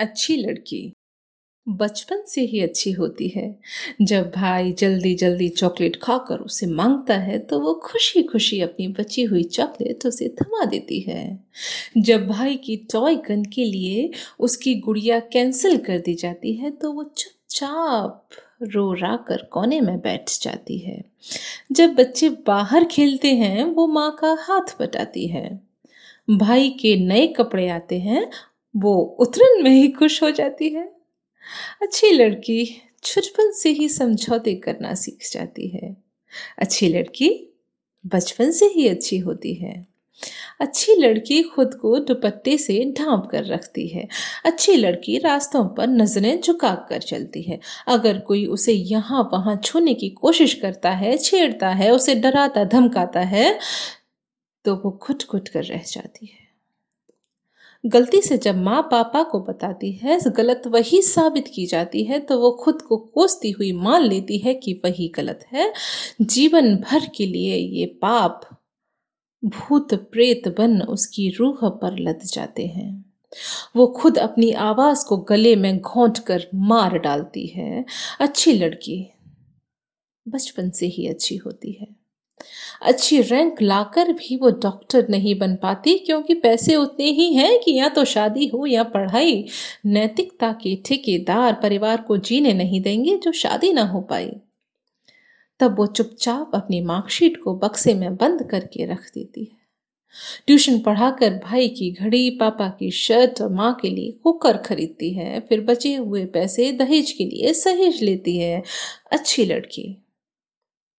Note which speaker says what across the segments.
Speaker 1: अच्छी लड़की। बचपन से ही अच्छी होती है। जब भाई जल्दी जल्दी चॉकलेट खाकर उसे माँगता है तो वो खुशी खुशी अपनी बची हुई चॉकलेट उसे थमा देती है। जब भाई की टॉय गन के लिए उसकी गुड़िया कैंसिल कर दी जाती है तो वो चुपचाप रो रा कर कोने में बैठ जाती है। जब बच्चे बाहर खेलते हैं, वो माँ का हाथ बटाती है। भाई के नए कपड़े आते हैं वो उतरन में ही खुश हो जाती है। अच्छी लड़की छुटपन से ही समझौते करना सीख जाती है। अच्छी लड़की बचपन से ही अच्छी होती है। अच्छी लड़की खुद को दुपट्टे से ढांप कर रखती है। अच्छी लड़की रास्तों पर नज़रें झुका कर चलती है। अगर कोई उसे यहाँ वहाँ छूने की कोशिश करता है, छेड़ता है, उसे डराता, धमकाता है तो वो खुट खुट कर रह जाती है। गलती से जब माँ पापा को बताती है, गलत वही साबित की जाती है तो वो खुद को कोसती हुई मान लेती है कि वही गलत है। जीवन भर के लिए ये पाप भूत प्रेत बन उसकी रूह पर लद जाते हैं। वो खुद अपनी आवाज़ को गले में घोंट कर मार डालती है। अच्छी लड़की बचपन से ही अच्छी होती है। अच्छी रैंक लाकर भी वो डॉक्टर नहीं बन पाती, क्योंकि पैसे उतने ही हैं कि या तो शादी हो या पढ़ाई। नैतिकता के ठेकेदार परिवार को जीने नहीं देंगे जो शादी ना हो पाई तब वो चुपचाप अपनी मार्कशीट को बक्से में बंद करके रख देती है। ट्यूशन पढ़ाकर भाई की घड़ी, पापा की शर्ट और माँ के लिए कुकर खरीदती है, फिर बचे हुए पैसे दहेज के लिए सहेज लेती है। अच्छी लड़की।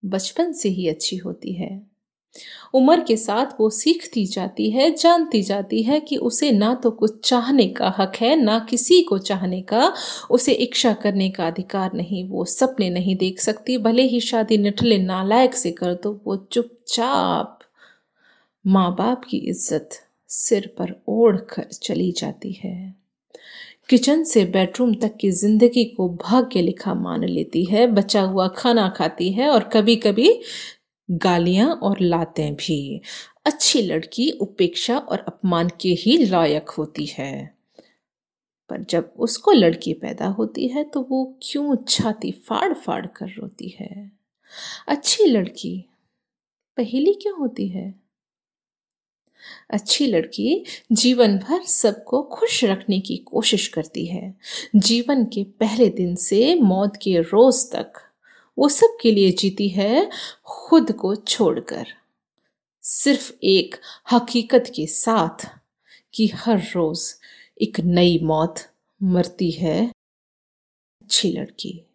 Speaker 1: बचपन से ही अच्छी होती है। उम्र के साथ वो सीखती जाती है, जानती जाती है कि उसे ना तो कुछ चाहने का हक है, ना किसी को चाहने का, उसे इच्छा करने का अधिकार नहीं, वो सपने नहीं देख सकती, भले ही शादी निठले नालायक से कर दो, वो चुपचाप माँ बाप की इज़्ज़त सिर पर ओढ़ कर चली जाती है। किचन से बेडरूम तक की ज़िंदगी को भाग्य लिखा मान लेती है, बचा हुआ खाना खाती है और कभी कभी गालियाँ और लातें भी। अच्छी लड़की उपेक्षा और अपमान के ही लायक होती है। पर जब उसको लड़की पैदा होती है तो वो क्यों छाती फाड़ फाड़ कर रोती है? अच्छी लड़की, पहली क्यों होती है? अच्छी लड़की जीवन भर सबको खुश रखने की कोशिश करती है। जीवन के पहले दिन से मौत के रोज तक वो सब के लिए जीती है खुद को छोड़कर। सिर्फ़ एक हकीकत के साथ कि हर रोज एक नई मौत मरती है। अच्छी लड़की।